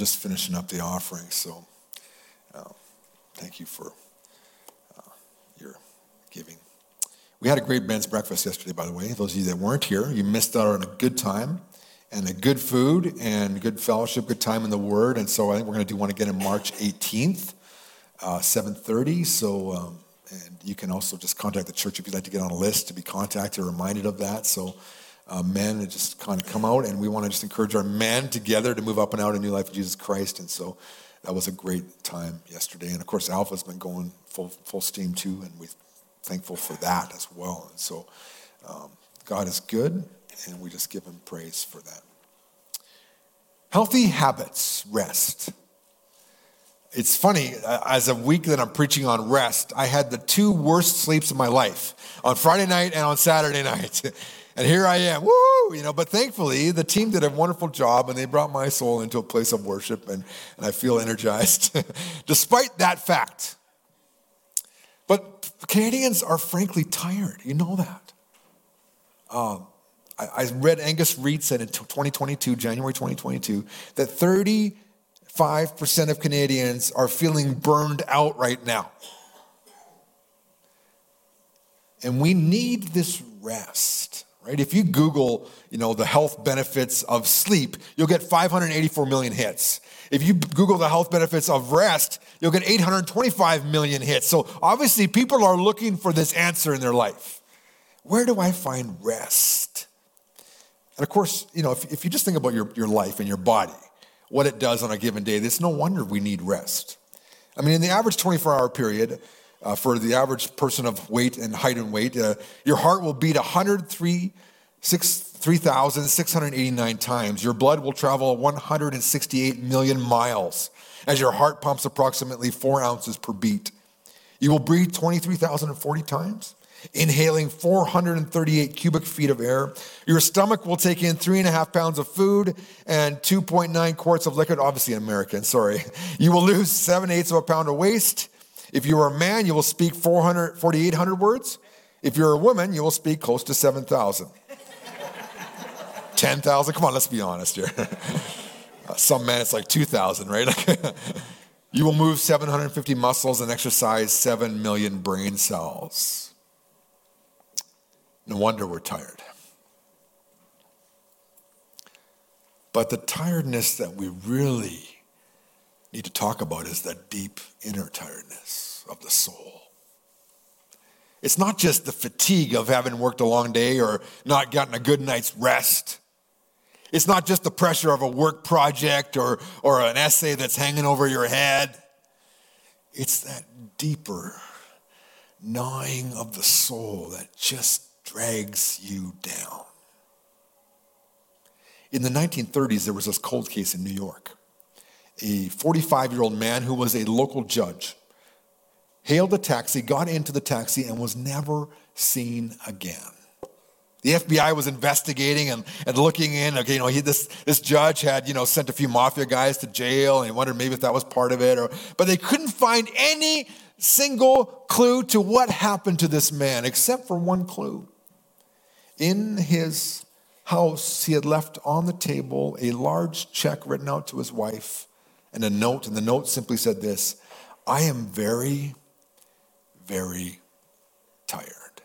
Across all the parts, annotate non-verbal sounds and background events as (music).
just finishing up the offering. So uh, thank you for uh, your giving. We had a great men's breakfast yesterday, by the way. Those of you that weren't here, you missed out on a good time and a good food and good fellowship, good time in the Word. And so I think we're going to do one again on March 18th, uh, 7:30. So. Um, and you can also just contact the church if you'd like to get on a list to be contacted or reminded of that. So uh, men just kind of come out, and we want to just encourage our men together to move up and out in new life of Jesus Christ. And so that was a great time yesterday. And of course, Alpha's been going full full steam too, and we're thankful for that as well. And so um, God is good, and we just give Him praise for that. Healthy habits, rest. It's funny, uh, as a week that I'm preaching on rest, I had the two worst sleeps of my life on Friday night and on Saturday (laughs) night. And here I am, woo, you know, but thankfully the team did a wonderful job and they brought my soul into a place of worship and, and I feel energized (laughs) despite that fact. But Canadians are frankly tired. You know that. Um, I, I read Angus Reid said in 2022, January 2022, that 35% of Canadians are feeling burned out right now. And we need this rest right? If you Google, you know, the health benefits of sleep, you'll get 584 million hits. If you Google the health benefits of rest, you'll get 825 million hits. So obviously, people are looking for this answer in their life. Where do I find rest? And of course, you know, if, if you just think about your, your life and your body, what it does on a given day, it's no wonder we need rest. I mean, in the average 24 hour period, uh, for the average person of weight and height and weight, uh, your heart will beat 103, 3,689 times. Your blood will travel 168 million miles as your heart pumps approximately four ounces per beat. You will breathe 23,040 times, inhaling 438 cubic feet of air. Your stomach will take in three and a half pounds of food and 2.9 quarts of liquid, obviously American, sorry. You will lose seven eighths of a pound of waste. If you are a man, you will speak 400, 4,800 words. If you're a woman, you will speak close to 7,000. 10,000? Come on, let's be honest here. (laughs) Uh, some men, it's like 2,000, right? (laughs) you will move 750 muscles and exercise 7 million brain cells. No wonder we're tired. But the tiredness that we really need to talk about is that deep inner tiredness of the soul. It's not just the fatigue of having worked a long day or not gotten a good night's rest. It's not just the pressure of a work project or, or an essay that's hanging over your head. It's that deeper gnawing of the soul that just drags you down. In the 1930s, there was this cold case in New York a 45 year old man who was a local judge, hailed a taxi, got into the taxi, and was never seen again. The FBI was investigating and, and looking in. Okay, you know, he, this, this judge had, you know, sent a few mafia guys to jail and he wondered maybe if that was part of it. Or, but they couldn't find any single clue to what happened to this man except for one clue. In his house, he had left on the table a large check written out to his wife and a note, and the note simply said this I am very, very tired.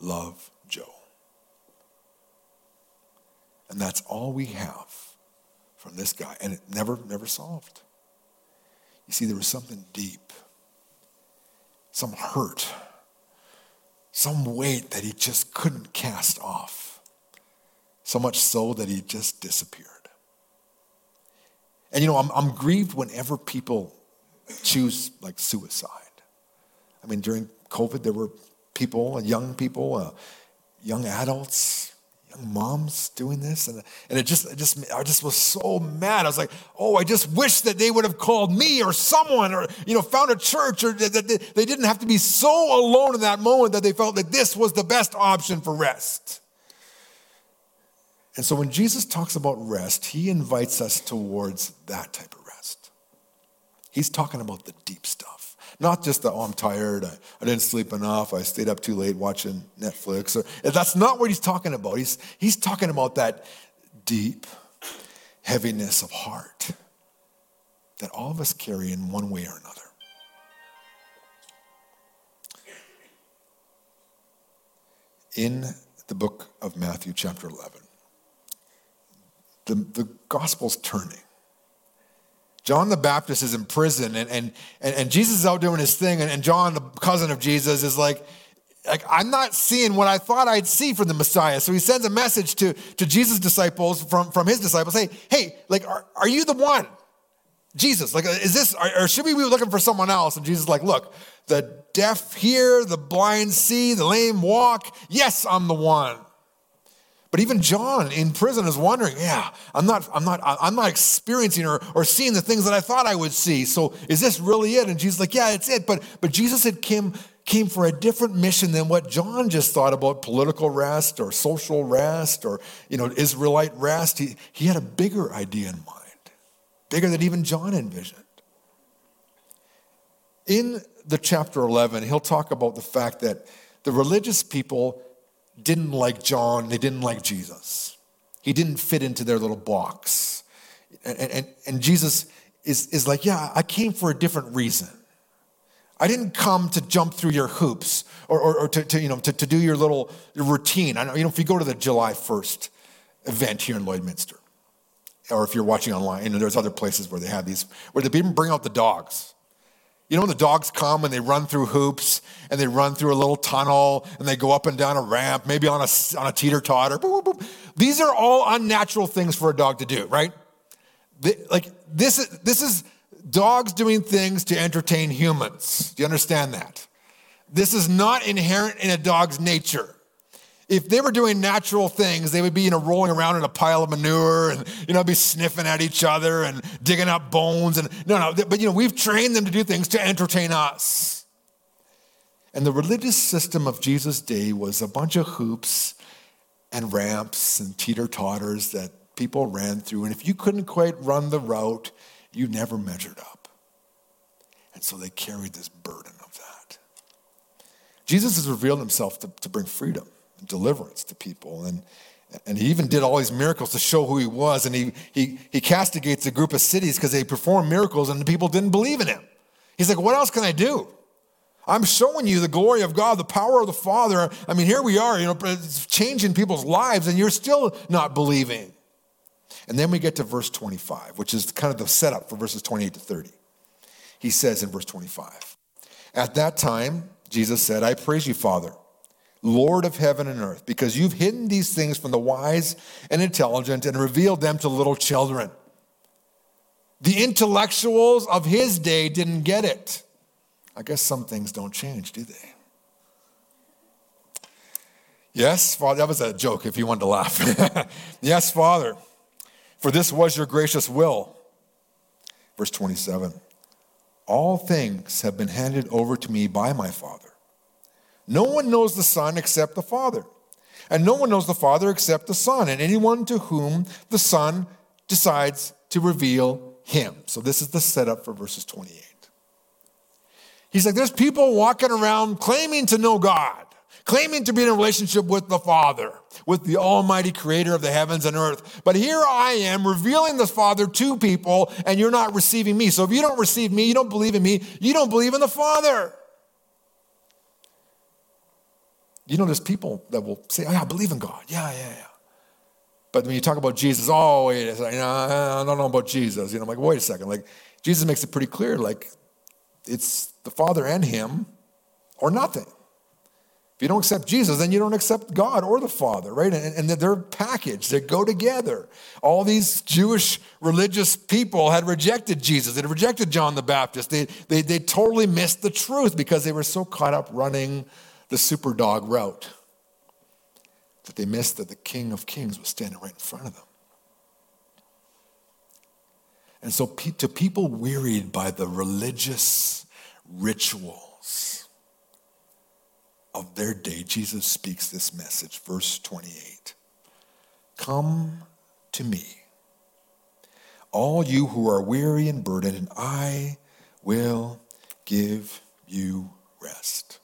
Love Joe. And that's all we have from this guy. And it never, never solved. You see, there was something deep, some hurt, some weight that he just couldn't cast off. So much so that he just disappeared. And you know, I'm, I'm grieved whenever people choose like suicide. I mean, during COVID, there were people, young people, uh, young adults, young moms doing this, and, and it just, it just, I just was so mad. I was like, oh, I just wish that they would have called me or someone, or you know, found a church, or that they didn't have to be so alone in that moment that they felt that this was the best option for rest. And so when Jesus talks about rest, he invites us towards that type of rest. He's talking about the deep stuff, not just the, oh, I'm tired, I, I didn't sleep enough, I stayed up too late watching Netflix. Or, that's not what he's talking about. He's, he's talking about that deep, heaviness of heart that all of us carry in one way or another. In the book of Matthew, chapter 11, the, the gospel's turning. John the Baptist is in prison, and, and, and, Jesus is out doing his thing, and, and John, the cousin of Jesus, is like, like, I'm not seeing what I thought I'd see from the Messiah. So he sends a message to, to Jesus' disciples from, from his disciples. Hey, hey, like, are, are you the one? Jesus, like, is this, or, or should we be looking for someone else? And Jesus is like, look, the deaf hear, the blind see, the lame walk. Yes, I'm the one. But even John in prison is wondering, yeah, I'm not, I'm not, I'm not experiencing or, or seeing the things that I thought I would see. So is this really it? And Jesus like, yeah, it's it. But but Jesus had came, came for a different mission than what John just thought about political rest or social rest or you know, Israelite rest. He, he had a bigger idea in mind, bigger than even John envisioned. In the chapter 11, he'll talk about the fact that the religious people didn't like John, they didn't like Jesus. He didn't fit into their little box. And, and, and Jesus is, is like, Yeah, I came for a different reason. I didn't come to jump through your hoops or, or, or to, to, you know, to, to do your little routine. I know, you know, if you go to the July 1st event here in Lloydminster, or if you're watching online, know, there's other places where they have these, where they even bring out the dogs. You know, when the dogs come and they run through hoops and they run through a little tunnel and they go up and down a ramp, maybe on a, on a teeter totter. These are all unnatural things for a dog to do, right? Like, this is, this is dogs doing things to entertain humans. Do you understand that? This is not inherent in a dog's nature if they were doing natural things, they would be, you know, rolling around in a pile of manure and, you know, be sniffing at each other and digging up bones. And no, no, but, you know, we've trained them to do things to entertain us. And the religious system of Jesus' day was a bunch of hoops and ramps and teeter totters that people ran through. And if you couldn't quite run the route, you never measured up. And so they carried this burden of that. Jesus has revealed himself to, to bring freedom deliverance to people. And, and he even did all these miracles to show who he was. And he, he, he castigates a group of cities because they performed miracles and the people didn't believe in him. He's like, What else can I do? I'm showing you the glory of God, the power of the Father. I mean, here we are, you know, it's changing people's lives, and you're still not believing. And then we get to verse 25, which is kind of the setup for verses 28 to 30. He says in verse 25, At that time, Jesus said, I praise you, Father Lord of heaven and earth, because you've hidden these things from the wise and intelligent and revealed them to little children. The intellectuals of his day didn't get it. I guess some things don't change, do they? Yes, Father, that was a joke if you wanted to laugh. (laughs) yes, Father, for this was your gracious will. Verse 27 All things have been handed over to me by my Father. No one knows the Son except the Father. And no one knows the Father except the Son, and anyone to whom the Son decides to reveal him. So this is the setup for verses 28. He's like, there's people walking around claiming to know God, claiming to be in a relationship with the Father, with the Almighty Creator of the heavens and earth. But here I am revealing the Father to people, and you're not receiving me. So if you don't receive me, you don't believe in me, you don't believe in the Father. You know, there's people that will say, oh, yeah, I believe in God. Yeah, yeah, yeah. But when you talk about Jesus, oh, wait a second, I don't know about Jesus. You know, I'm like, wait a second. Like, Jesus makes it pretty clear, like, it's the Father and Him or nothing. If you don't accept Jesus, then you don't accept God or the Father, right? And, and they're packaged, they go together. All these Jewish religious people had rejected Jesus, they had rejected John the Baptist. They, they, they totally missed the truth because they were so caught up running the super dog route that they missed that the King of Kings was standing right in front of them. And so, to people wearied by the religious rituals of their day, Jesus speaks this message, verse 28 Come to me, all you who are weary and burdened, and I will give you rest.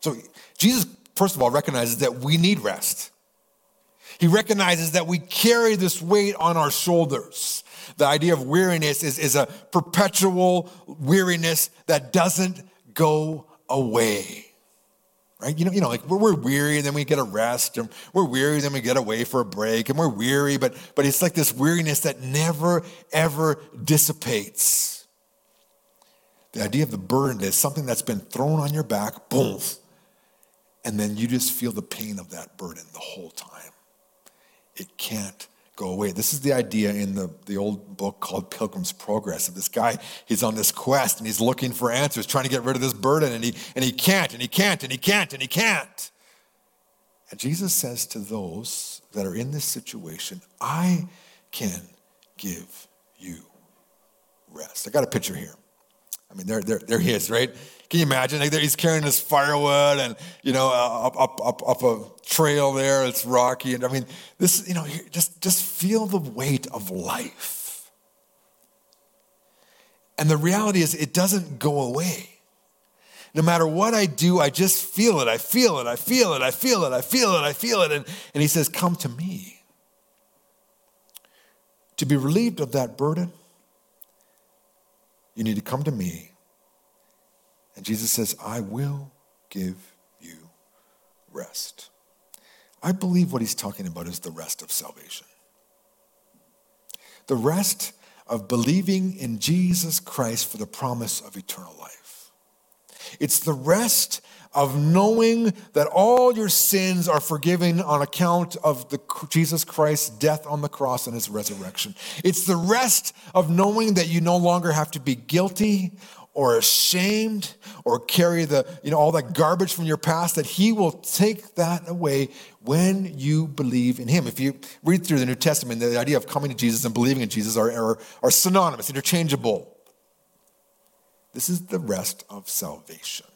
So Jesus, first of all, recognizes that we need rest. He recognizes that we carry this weight on our shoulders. The idea of weariness is, is a perpetual weariness that doesn't go away. Right? You know, you know, like we're, weary and then we get a rest, and we're weary, and then we get away for a break, and we're weary, but but it's like this weariness that never ever dissipates. The idea of the burden is something that's been thrown on your back, boom, and then you just feel the pain of that burden the whole time. It can't go away. This is the idea in the, the old book called Pilgrim's Progress of this guy. He's on this quest and he's looking for answers, trying to get rid of this burden, and he, and he can't, and he can't, and he can't, and he can't. And Jesus says to those that are in this situation, I can give you rest. I got a picture here. I mean, there, there, there he is, right? Can you imagine? Like he's carrying this firewood and, you know, uh, up, up, up, up a trail there. It's rocky. And I mean, this, you know, just, just feel the weight of life. And the reality is, it doesn't go away. No matter what I do, I just feel it. I feel it. I feel it. I feel it. I feel it. I feel it. And, and he says, Come to me. To be relieved of that burden, you need to come to me and Jesus says, I will give you rest. I believe what he's talking about is the rest of salvation. The rest of believing in Jesus Christ for the promise of eternal life. It's the rest of knowing that all your sins are forgiven on account of the, Jesus Christ's death on the cross and his resurrection. It's the rest of knowing that you no longer have to be guilty or ashamed or carry the you know all that garbage from your past that he will take that away when you believe in him. If you read through the new testament the idea of coming to jesus and believing in jesus are, are, are synonymous interchangeable. This is the rest of salvation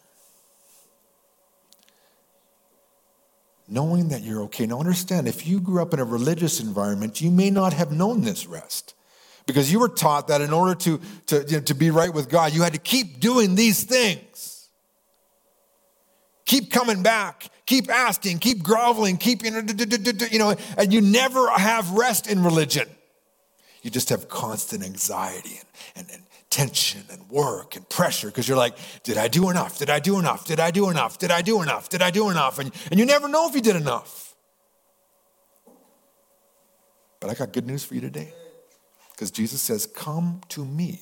knowing that you're okay. Now understand if you grew up in a religious environment you may not have known this rest. Because you were taught that in order to, to, you know, to be right with God, you had to keep doing these things. Keep coming back, keep asking, keep groveling, keep, you know, and you never have rest in religion. You just have constant anxiety and, and tension and work and pressure because you're like, did I do enough? Did I do enough? Did I do enough? Did I do enough? Did I do enough? And, and you never know if you did enough. But I got good news for you today. Because Jesus says, Come to me,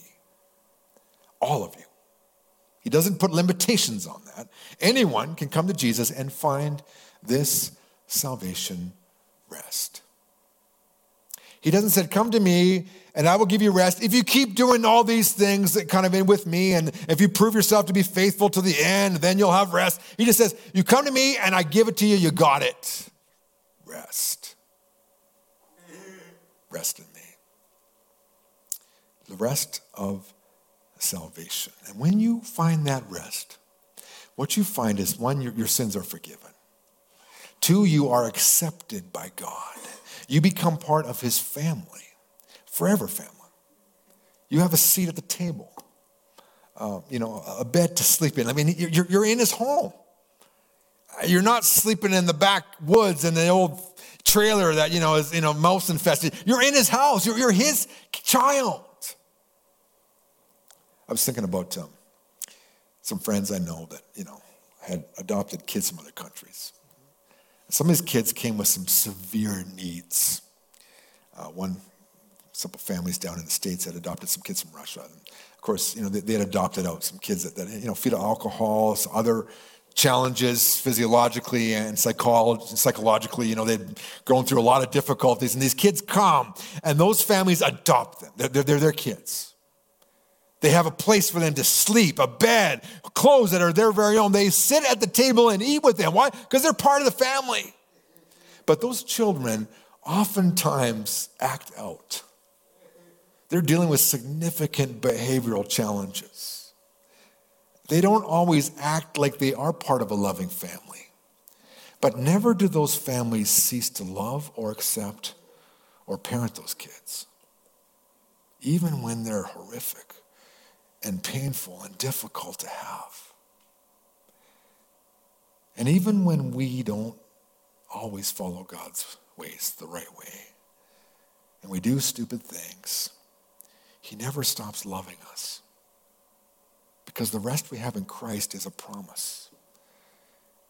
all of you. He doesn't put limitations on that. Anyone can come to Jesus and find this salvation rest. He doesn't say, Come to me and I will give you rest. If you keep doing all these things that kind of in with me, and if you prove yourself to be faithful to the end, then you'll have rest. He just says, You come to me and I give it to you, you got it. Rest. Rest in me the rest of salvation. And when you find that rest, what you find is one, your, your sins are forgiven. Two, you are accepted by God. You become part of his family, forever family. You have a seat at the table, uh, you know, a bed to sleep in. I mean, you're, you're in his home. You're not sleeping in the backwoods in the old trailer that, you know, is, you know, mouse infested. You're in his house. You're, you're his child. I was thinking about um, some friends I know that, you know, had adopted kids from other countries. Some of these kids came with some severe needs. Uh, one, some families down in the States had adopted some kids from Russia. And of course, you know, they, they, had adopted out some kids that, that you know, fetal alcohol, some other challenges physiologically and psychologically. You know, they'd gone through a lot of difficulties. And these kids come, and those families adopt them. They're, they're, they're their kids. They have a place for them to sleep, a bed, clothes that are their very own. They sit at the table and eat with them. Why? Because they're part of the family. But those children oftentimes act out. They're dealing with significant behavioral challenges. They don't always act like they are part of a loving family. But never do those families cease to love or accept or parent those kids, even when they're horrific and painful and difficult to have. And even when we don't always follow God's ways the right way and we do stupid things, He never stops loving us. Because the rest we have in Christ is a promise.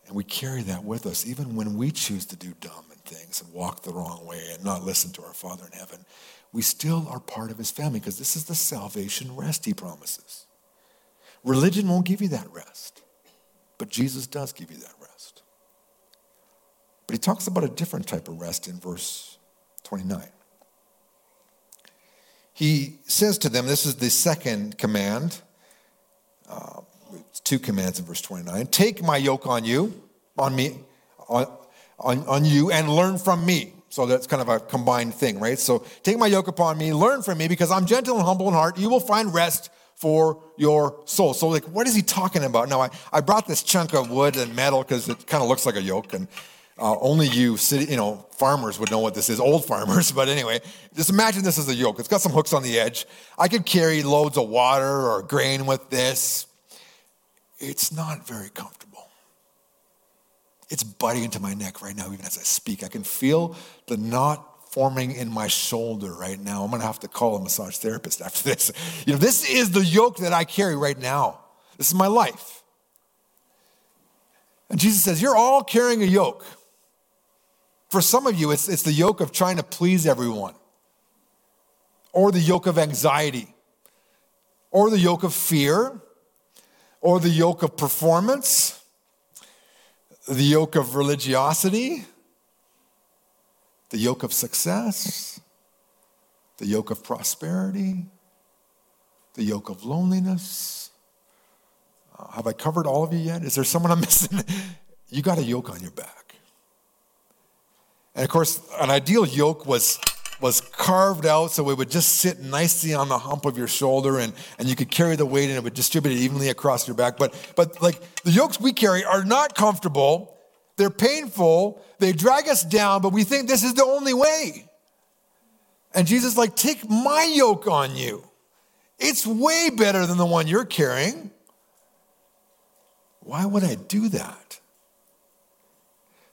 And we carry that with us even when we choose to do dumb and things and walk the wrong way and not listen to our Father in heaven. We still are part of his family because this is the salvation rest he promises. Religion won't give you that rest, but Jesus does give you that rest. But he talks about a different type of rest in verse 29 he says to them, this is the second command, uh, two commands in verse 29 take my yoke on you, on me, on, on, on you, and learn from me. So that's kind of a combined thing, right? So take my yoke upon me, learn from me, because I'm gentle and humble in heart. You will find rest for your soul. So, like, what is he talking about? Now, I, I brought this chunk of wood and metal because it kind of looks like a yoke, and uh, only you, city, you know, farmers would know what this is, old farmers. (laughs) But anyway, just imagine this as a yoke. It's got some hooks on the edge. I could carry loads of water or grain with this. It's not very comfortable. It's biting into my neck right now, even as I speak. I can feel the knot forming in my shoulder right now. I'm going to have to call a massage therapist (laughs) after this. You know, this is the yoke that I carry right now. This is my life. And Jesus says, You're all carrying a yoke. For some of you, it's, it's the yoke of trying to please everyone, or the yoke of anxiety, or the yoke of fear, or the yoke of performance, the yoke of religiosity, the yoke of success, the yoke of prosperity, the yoke of loneliness. Uh, have I covered all of you yet? Is there someone I'm (laughs) missing? you got a yoke on your back. And of course, an ideal yoke was, was carved out so it would just sit nicely on the hump of your shoulder and, and you could carry the weight and it would distribute it evenly across your back. But, but like the yokes we carry are not comfortable, they're painful, they drag us down, but we think this is the only way. And Jesus like, take my yoke on you. It's way better than the one you're carrying. Why would I do that?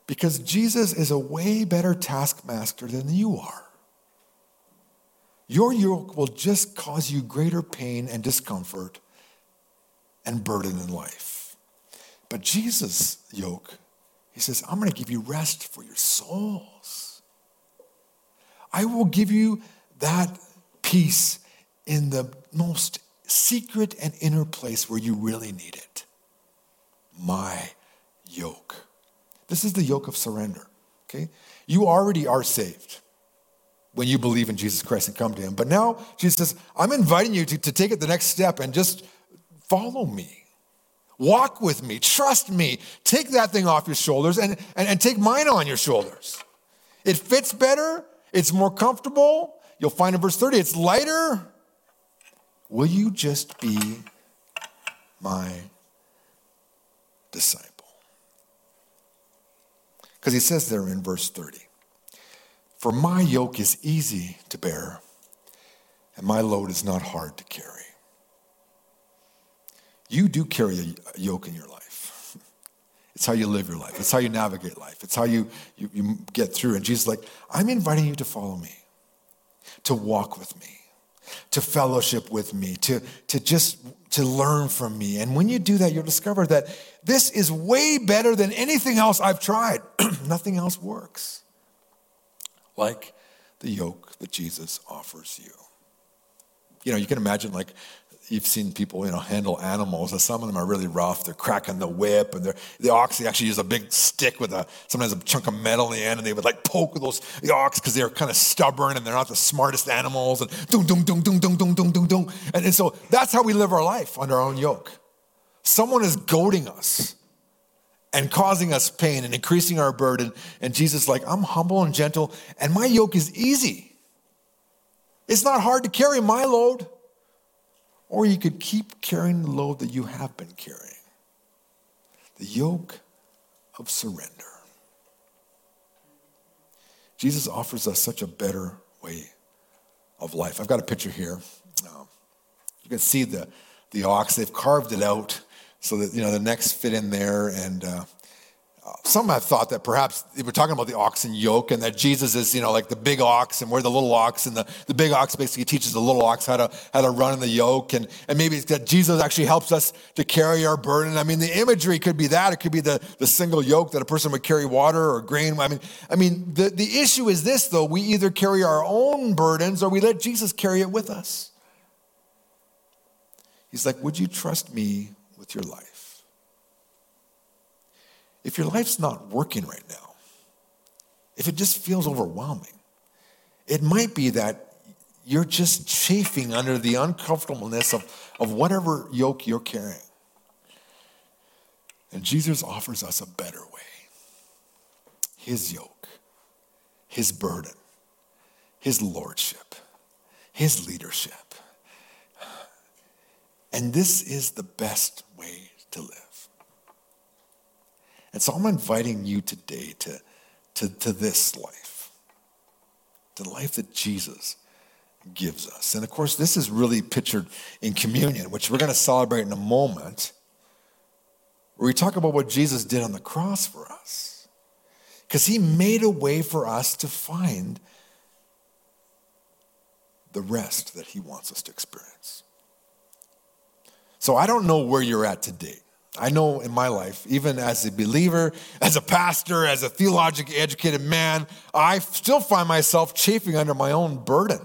Because Jesus is a way better taskmaster than you are. Your yoke will just cause you greater pain and discomfort and burden in life. But Jesus' yoke, he says, I'm going to give you rest for your souls. I will give you that peace in the most secret and inner place where you really need it. My yoke. This is the yoke of surrender, okay? You already are saved when you believe in Jesus Christ and come to Him. But now Jesus says, I'm inviting you to, to take it the next step and just follow me. Walk with me, trust me, take that thing off your shoulders and, and, and take mine on your shoulders. It fits better, it's more comfortable. You'll find in verse 30, it's lighter. Will you just be my disciple? Because he says there in verse 30 For my yoke is easy to bear, and my load is not hard to carry. You do carry a yoke in your life. It's how you live your life. It's how you navigate life. It's how you, you, you get through. And Jesus like, I'm inviting you to follow me, to walk with me, to fellowship with me, to, to just to learn from me. And when you do that, you'll discover that this is way better than anything else I've tried. (clears throat) Nothing else works. Like the yoke that Jesus offers you. You know, you can imagine like you've seen people, you know, handle animals, and some of them are really rough. They're cracking the whip, and they're, the ox, they actually use a big stick with a, sometimes a chunk of metal in the end, and they would like poke those, the ox because they're kind of stubborn and they're not the smartest animals, and doom, doom, doom, doom, doom, doom, doom, doom, doom. And, and so that's how we live our life under our own yoke. Someone is goading us and causing us pain and increasing our burden. And Jesus like, I'm humble and gentle, and my yoke is easy. It's not hard to carry my load. Or you could keep carrying the load that you have been carrying the yoke of surrender. Jesus offers us such a better way of life. I've got a picture here. Um, you can see the, the ox, they've carved it out so that you know the necks fit in there and uh, some have thought that perhaps we're talking about the oxen yoke and that Jesus is, you know, like the big ox and we're the little ox and the, the big ox basically teaches the little ox how to, how to run in the yoke. And, and maybe it's that Jesus actually helps us to carry our burden. I mean, the imagery could be that. It could be the, the single yoke that a person would carry water or grain. I mean, I mean, the, the issue is this though, we either carry our own burdens or we let Jesus carry it with us. He's like, would you trust me with your life? If your life's not working right now, if it just feels overwhelming, it might be that you're just chafing under the uncomfortableness of, of whatever yoke you're carrying. And Jesus offers us a better way His yoke, His burden, His lordship, His leadership. And this is the best way to live. And so I'm inviting you today to, to, to this life, the life that Jesus gives us. And of course, this is really pictured in communion, which we're going to celebrate in a moment, where we talk about what Jesus did on the cross for us. Because he made a way for us to find the rest that he wants us to experience. So I don't know where you're at today. I know in my life, even as a believer, as a pastor, as a theologically educated man, I still find myself chafing under my own burden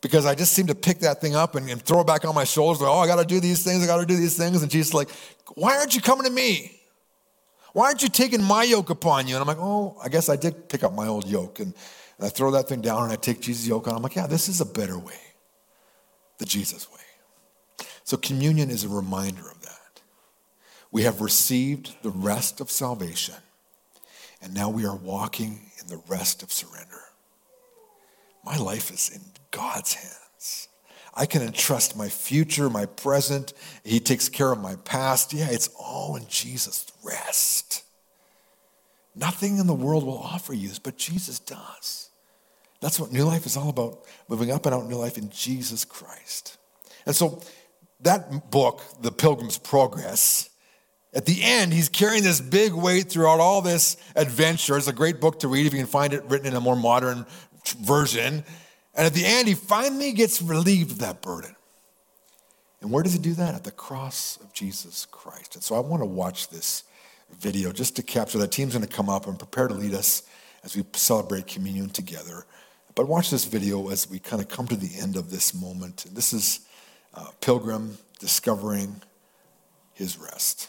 because I just seem to pick that thing up and, and throw it back on my shoulders. Like, oh, I got to do these things. I got to do these things. And Jesus, like, why aren't you coming to me? Why aren't you taking my yoke upon you? And I'm like, oh, I guess I did pick up my old yoke. And, and I throw that thing down and I take Jesus' yoke on. I'm like, yeah, this is a better way, the Jesus way. So communion is a reminder of. We have received the rest of salvation, and now we are walking in the rest of surrender. My life is in God's hands. I can entrust my future, my present. He takes care of my past. Yeah, it's all in Jesus' rest. Nothing in the world will offer you, but Jesus does. That's what new life is all about moving up and out new life in Jesus Christ. And so, that book, The Pilgrim's Progress, at the end, he's carrying this big weight throughout all this adventure. It's a great book to read if you can find it written in a more modern version. And at the end, he finally gets relieved of that burden. And where does he do that? At the cross of Jesus Christ. And so I want to watch this video just to capture that. Team's going to come up and prepare to lead us as we celebrate communion together. But watch this video as we kind of come to the end of this moment. This is uh, Pilgrim discovering his rest.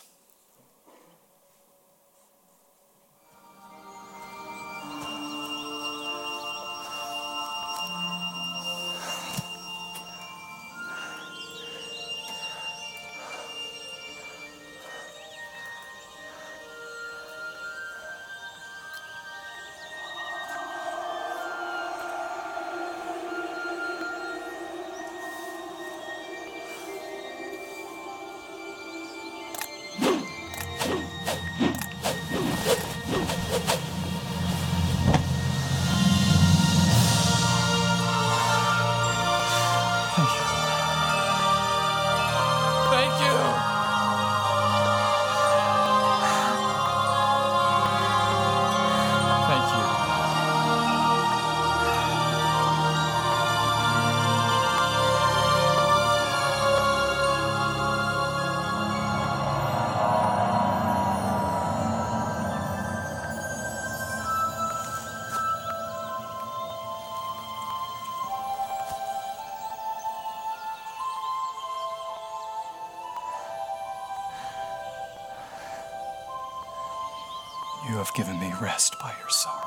You have given me rest by your sorrow.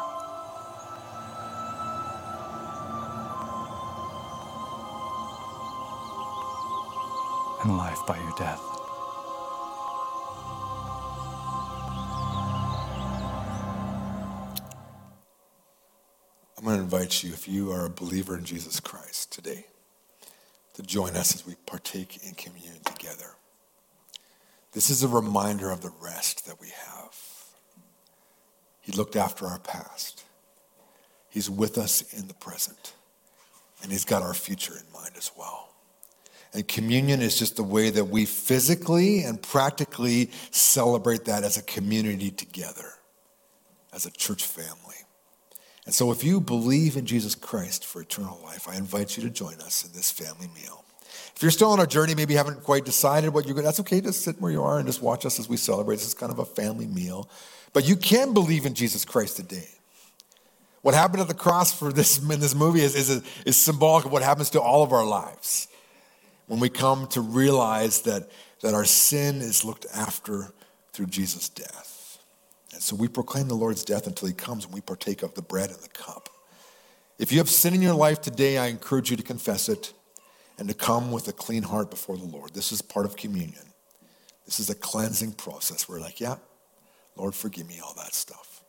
And life by your death. I'm going to invite you, if you are a believer in Jesus Christ today, to join us as we partake in communion together. This is a reminder of the rest that we have. Looked after our past. He's with us in the present. And He's got our future in mind as well. And communion is just the way that we physically and practically celebrate that as a community together, as a church family. And so, if you believe in Jesus Christ for eternal life, I invite you to join us in this family meal. If you're still on our journey, maybe haven't quite decided what you're going to, that's okay. Just sit where you are and just watch us as we celebrate. This is kind of a family meal. But you can believe in Jesus Christ today. What happened at the cross for this (laughs) in this movie is, is, is symbolic of what happens to all of our lives when we come to realize that, that our sin is looked after through Jesus' death. And so we proclaim the Lord's death until he comes and we partake of the bread and the cup. If you have sin in your life today, I encourage you to confess it and to come with a clean heart before the Lord. This is part of communion. This is a cleansing process. We're like, yeah, Lord, forgive me all that stuff.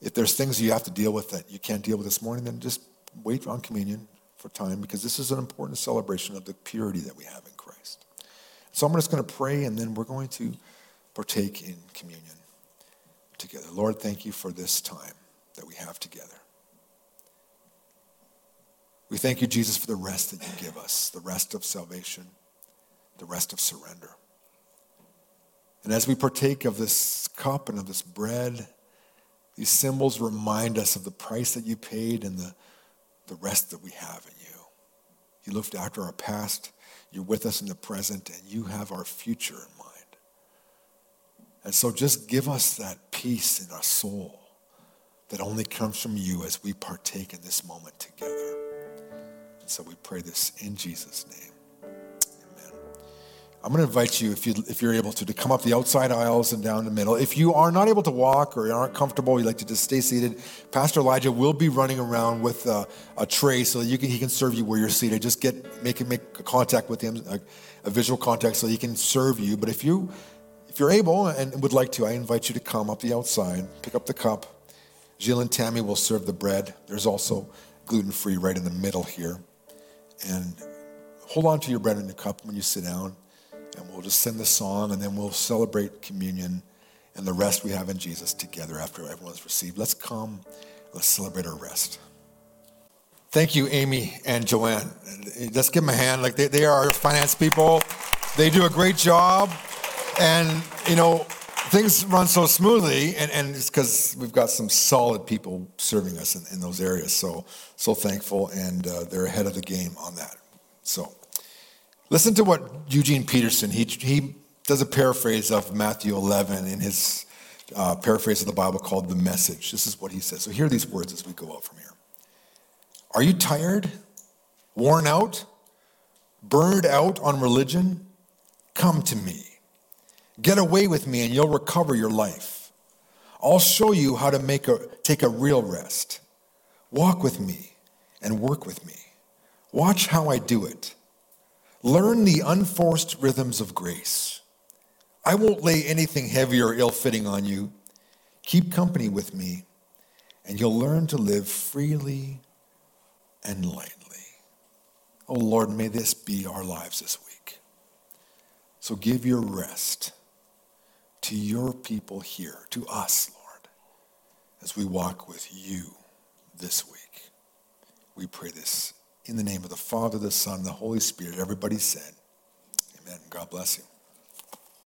If there's things you have to deal with that you can't deal with this morning, then just wait on communion for time because this is an important celebration of the purity that we have in Christ. So I'm just going to pray and then we're going to partake in communion together. Lord, thank you for this time that we have together. We thank you, Jesus, for the rest that you give us, the rest of salvation, the rest of surrender. And as we partake of this cup and of this bread, these symbols remind us of the price that you paid and the, the rest that we have in you. You looked after our past, you're with us in the present, and you have our future in mind. And so just give us that peace in our soul that only comes from you as we partake in this moment together. And so we pray this in Jesus' name. I'm going to invite you, if, you, if you're able to, to come up the outside aisles and down the middle. If you are not able to walk or aren't comfortable, you'd like to just stay seated, Pastor Elijah will be running around with a, a tray so that you can, he can serve you where you're seated. Just get make, make contact with him, a, a visual contact, so he can serve you. But if, you, if you're able and would like to, I invite you to come up the outside, pick up the cup. Jill and Tammy will serve the bread. There's also gluten free right in the middle here. And hold on to your bread and your cup when you sit down and we'll just sing the song, and then we'll celebrate communion and the rest we have in Jesus together after everyone's received. Let's come, let's celebrate our rest. Thank you, Amy and Joanne. Just give them a hand. Like they, they are finance people. They do a great job. And, you know, things run so smoothly, and, and it's because we've got some solid people serving us in, in those areas. So, so thankful, and uh, they're ahead of the game on that. So, Listen to what Eugene Peterson, he, he does a paraphrase of Matthew 11 in his uh, paraphrase of the Bible called The Message. This is what he says. So hear these words as we go out from here. Are you tired, worn out, burned out on religion? Come to me. Get away with me and you'll recover your life. I'll show you how to make a, take a real rest. Walk with me and work with me. Watch how I do it. Learn the unforced rhythms of grace. I won't lay anything heavy or ill fitting on you. Keep company with me, and you'll learn to live freely and lightly. Oh Lord, may this be our lives this week. So give your rest to your people here, to us, Lord, as we walk with you this week. We pray this in the name of the Father, the Son, the Holy Spirit. Everybody said, Amen. God bless you.